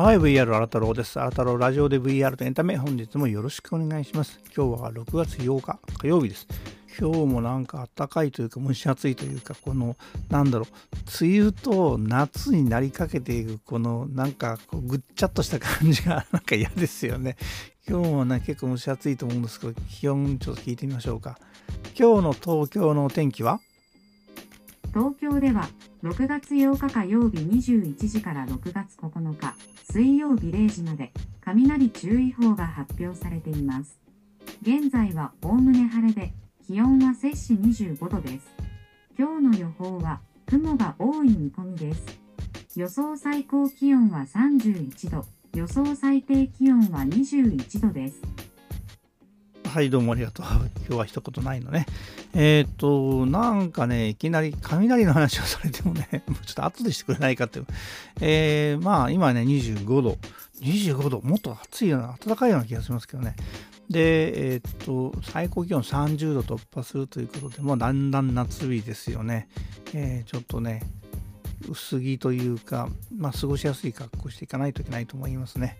はい、VR 新太郎です。新太郎ラジオで VR とエンタメ、本日もよろしくお願いします。今日は6月8日火曜日です。今日もなんか暖かいというか蒸し暑いというか、この、なんだろう、梅雨と夏になりかけていく、このなんかこうぐっちゃっとした感じが なんか嫌ですよね。今日もね、結構蒸し暑いと思うんですけど、気温ちょっと聞いてみましょうか。今日の東京のお天気は？東京では6月8日火曜日21時から6月9日水曜日0時まで雷注意報が発表されています。現在はおおむね晴れで気温は摂氏25度です。今日の予報は雲が多い見込みです。予想最高気温は31度、予想最低気温は21度です。はい、どうもありがとう。今日は一言ないのね。えっ、ー、と、なんかね、いきなり雷の話をされてもね、もうちょっと後でしてくれないかっていう。えー、まあ、今ね、25度。25度、もっと暑いような、暖かいような気がしますけどね。で、えっ、ー、と、最高気温30度突破するということで、もうだんだん夏日ですよね。えー、ちょっとね、薄着というか、まあ、過ごしやすい格好していかないといけないと思いますね。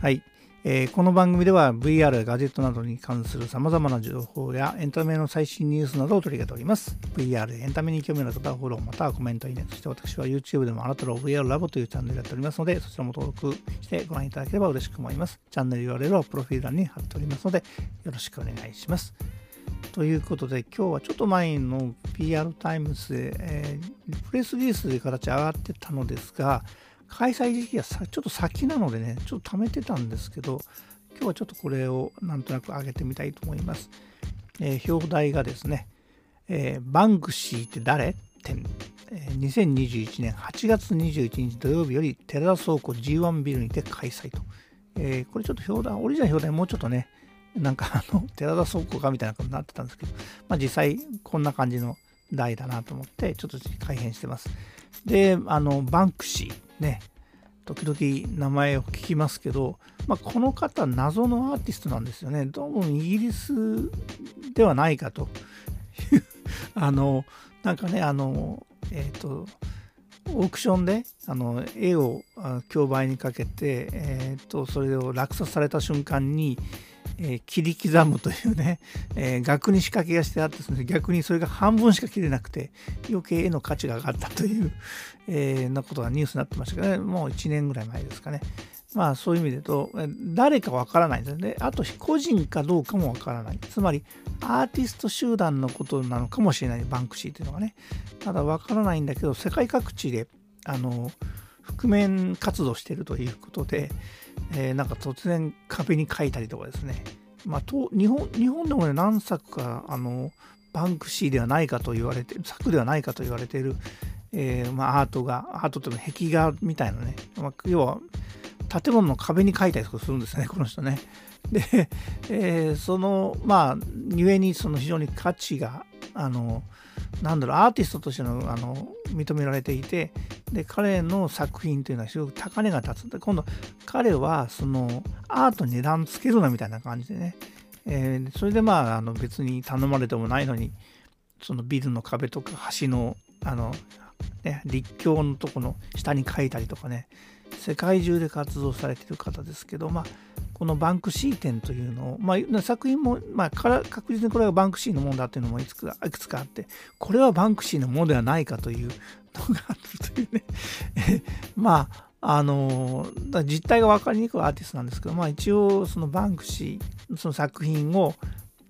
はい。えー、この番組では VR やガジェットなどに関する様々な情報やエンタメの最新ニュースなどを取り上げております。VR エンタメに興味のある方はフォローまたはコメント、いいね。そして私は YouTube でもあなたの VR ラボというチャンネルやっておりますので、そちらも登録してご覧いただければ嬉しく思います。チャンネル URL はプロフィール欄に貼っておりますので、よろしくお願いします。ということで、今日はちょっと前の PR タイムズで、えー、プレスリリースで形上がってたのですが、開催時期がちょっと先なのでね、ちょっと貯めてたんですけど、今日はちょっとこれをなんとなく上げてみたいと思います。えー、表題がですね、えー、バンクシーって誰？展、えー、2021年8月21日土曜日より寺田倉庫 G1 ビルにて開催と。えー、これちょっと表題、オリジナル表題もうちょっとね、なんかあの、寺田倉庫かみたいなことになってたんですけど、まあ実際こんな感じの題だなと思って、ちょっと改変してます。で、あの、バンクシーね、時々名前を聞きますけど、まあ、この方謎のアーティストなんですよね。どうもイギリスではないかという あの、なんかね、あの、えっ、ー、と、オークションであの絵を競売にかけて、えーとそれを落札された瞬間に、え、切り刻むというね、え、額に仕掛けがしてあって逆にそれが半分しか切れなくて余計絵の価値が上がったという、えー、なことがニュースになってましたけどね。もう1年ぐらい前ですかね。まあそういう意味で言うと誰かわからないんですね。あと個人かどうかもわからない。つまりアーティスト集団のことなのかもしれない。バンクシーというのがね。ただわからないんだけど世界各地であの覆面活動しているということで、えー、なんか突然壁に書いたりとかですね、まあ、と日本日本でもね何作かあのバンクシーではないかと言われて作ではないかと言われている、えー、まあ、アートがアートというのは壁画みたいなね、まあ、要は建物の壁に書いたりとかするんですねこの人ね。で、えー、そのまあ故にその非常に価値があのなんだろうアーティストとしてのあの認められていてで彼の作品というのはすごく高値が立つ。で今度彼はそのアートに値段つけるなみたいな感じでね、えー、それでまああの別に頼まれてもないのにそのビルの壁とか橋のあの、ね、立教のとこの下に書いたりとかね世界中で活動されてる方ですけどまあこのバンクシー展というのを、まあ、作品も、まあ、確実にこれがバンクシーのものだというのもいくつかあって、これはバンクシーのものではないかというのがあるというね。まあ、あの実態が分かりにくいアーティストなんですけど、まあ、一応そのバンクシーその作品を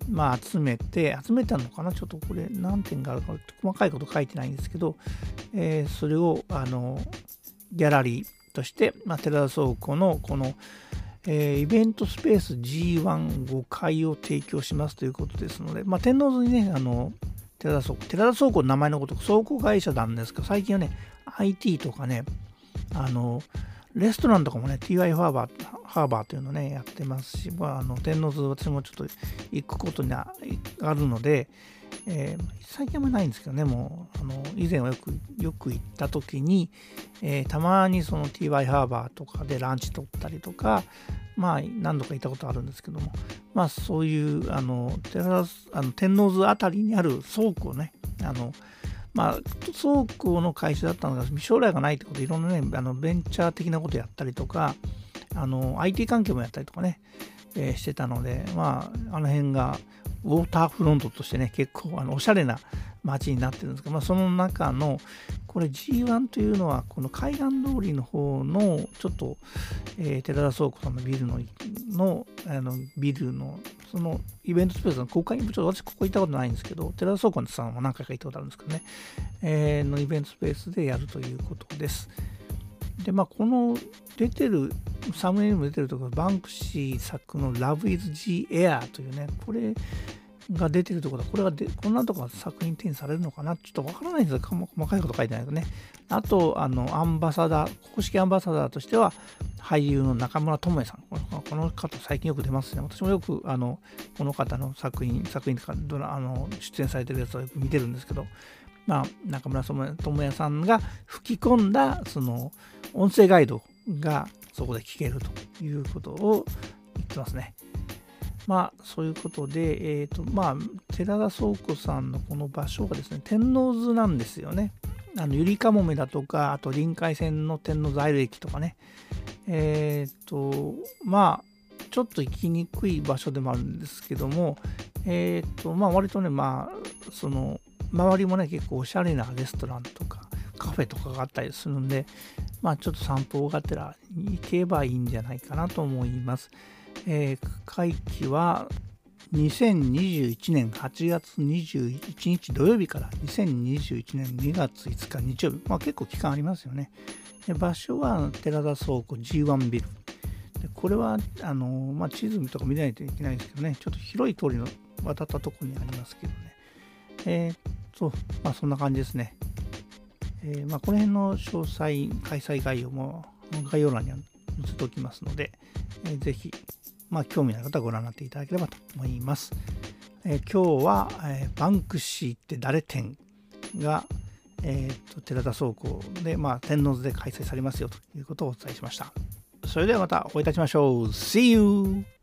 まあ集めて集めたのかな？ちょっとこれ何点があるか細かいこと書いてないんですけど、えー、それをあのギャラリーとして、まあ、寺田倉庫のこのえー、イベントスペース G15 階を提供しますということですので、まあ、天王洲にね、あの、寺田倉庫、寺田倉庫の名前のこと、倉庫会社なんですけど、最近はね、IT とかね、あの、レストランとかもね、TY ハーバー、ハーバーというのね、やってますし、まあ、あの天王洲、私もちょっと行くことにあるので、えー、最近はないんですけどね、もう、あの以前はよくよく行った時に、えー、たまにその TY ハーバーとかでランチ取ったりとか、まあ、何度か行ったことあるんですけども、まあ、そういう、あの、テラあの天王洲あたりにある倉庫ね、あの、まあ、倉庫の会社だったのが将来がないってことでいろんなねあのベンチャー的なことやったりとかあの IT 関係もやったりとかね、えー、してたのでまああの辺がウォーターフロントとしてね結構あのおしゃれな街になってるんですが、まあ、その中のこれ G1 というのはこの海岸通りの方のちょっと、えー、寺田倉庫さんのビルののあのビルのそのイベントスペースの公開にちょっと私ここ行ったことないんですけど寺田倉庫さんは何回か行ったことあるんですけどね、えー、のイベントスペースでやるということです。でまあこの出てるサムネイルも出てるところバンクシー作の Love is G Air というねこれが出てるところこれがでこんなとこ作品展されるのかな？ちょっとわからないんですが細かいこと書いてないけどね。あとあのアンバサダー公式アンバサダーとしては俳優の中村智恵さん。この方最近よく出ますね。私もよくあのこの方の作品作品とかドラあの出演されてるやつをよく見てるんですけど。まあ、中村智也さんが吹き込んだその音声ガイドがそこで聞けるということを言ってますね。まあ、そういうことで、えっ、ー、と、まあ、寺田倉庫さんのこの場所がですね、天王洲なんですよね。あの、ゆりかもめだとか、あと臨海線の天王洲アイル駅とかね。えっ、ー、と、まあ、ちょっと行きにくい場所でもあるんですけども、えっ、ー、と、まあ、割とね、まあ、その、周りもね、結構おしゃれなレストランとか、カフェとかがあったりするんで、まあ、ちょっと散歩がてら行けばいいんじゃないかなと思います。えー、会期は2021年8月21日土曜日から2021年2月5日日曜日、まあ、結構期間ありますよね。場所は寺田倉庫 G1 ビル。これはあの、まあ、地図とか見ないといけないんですけどね、ちょっと広い通りの渡ったところにありますけどね。えー、っと、まあ、そんな感じですね。えー、まあ、この辺の詳細、開催概要も概要欄に載せておきますので、えー、ぜひまあ、興味のある方はご覧になっていただければと思います。えー、今日は、え、バンクシーって誰展が、えーと、寺田倉庫で、まあ、天王洲で開催されますよということをお伝えしました。それではまたお会いいたしましょう。See you!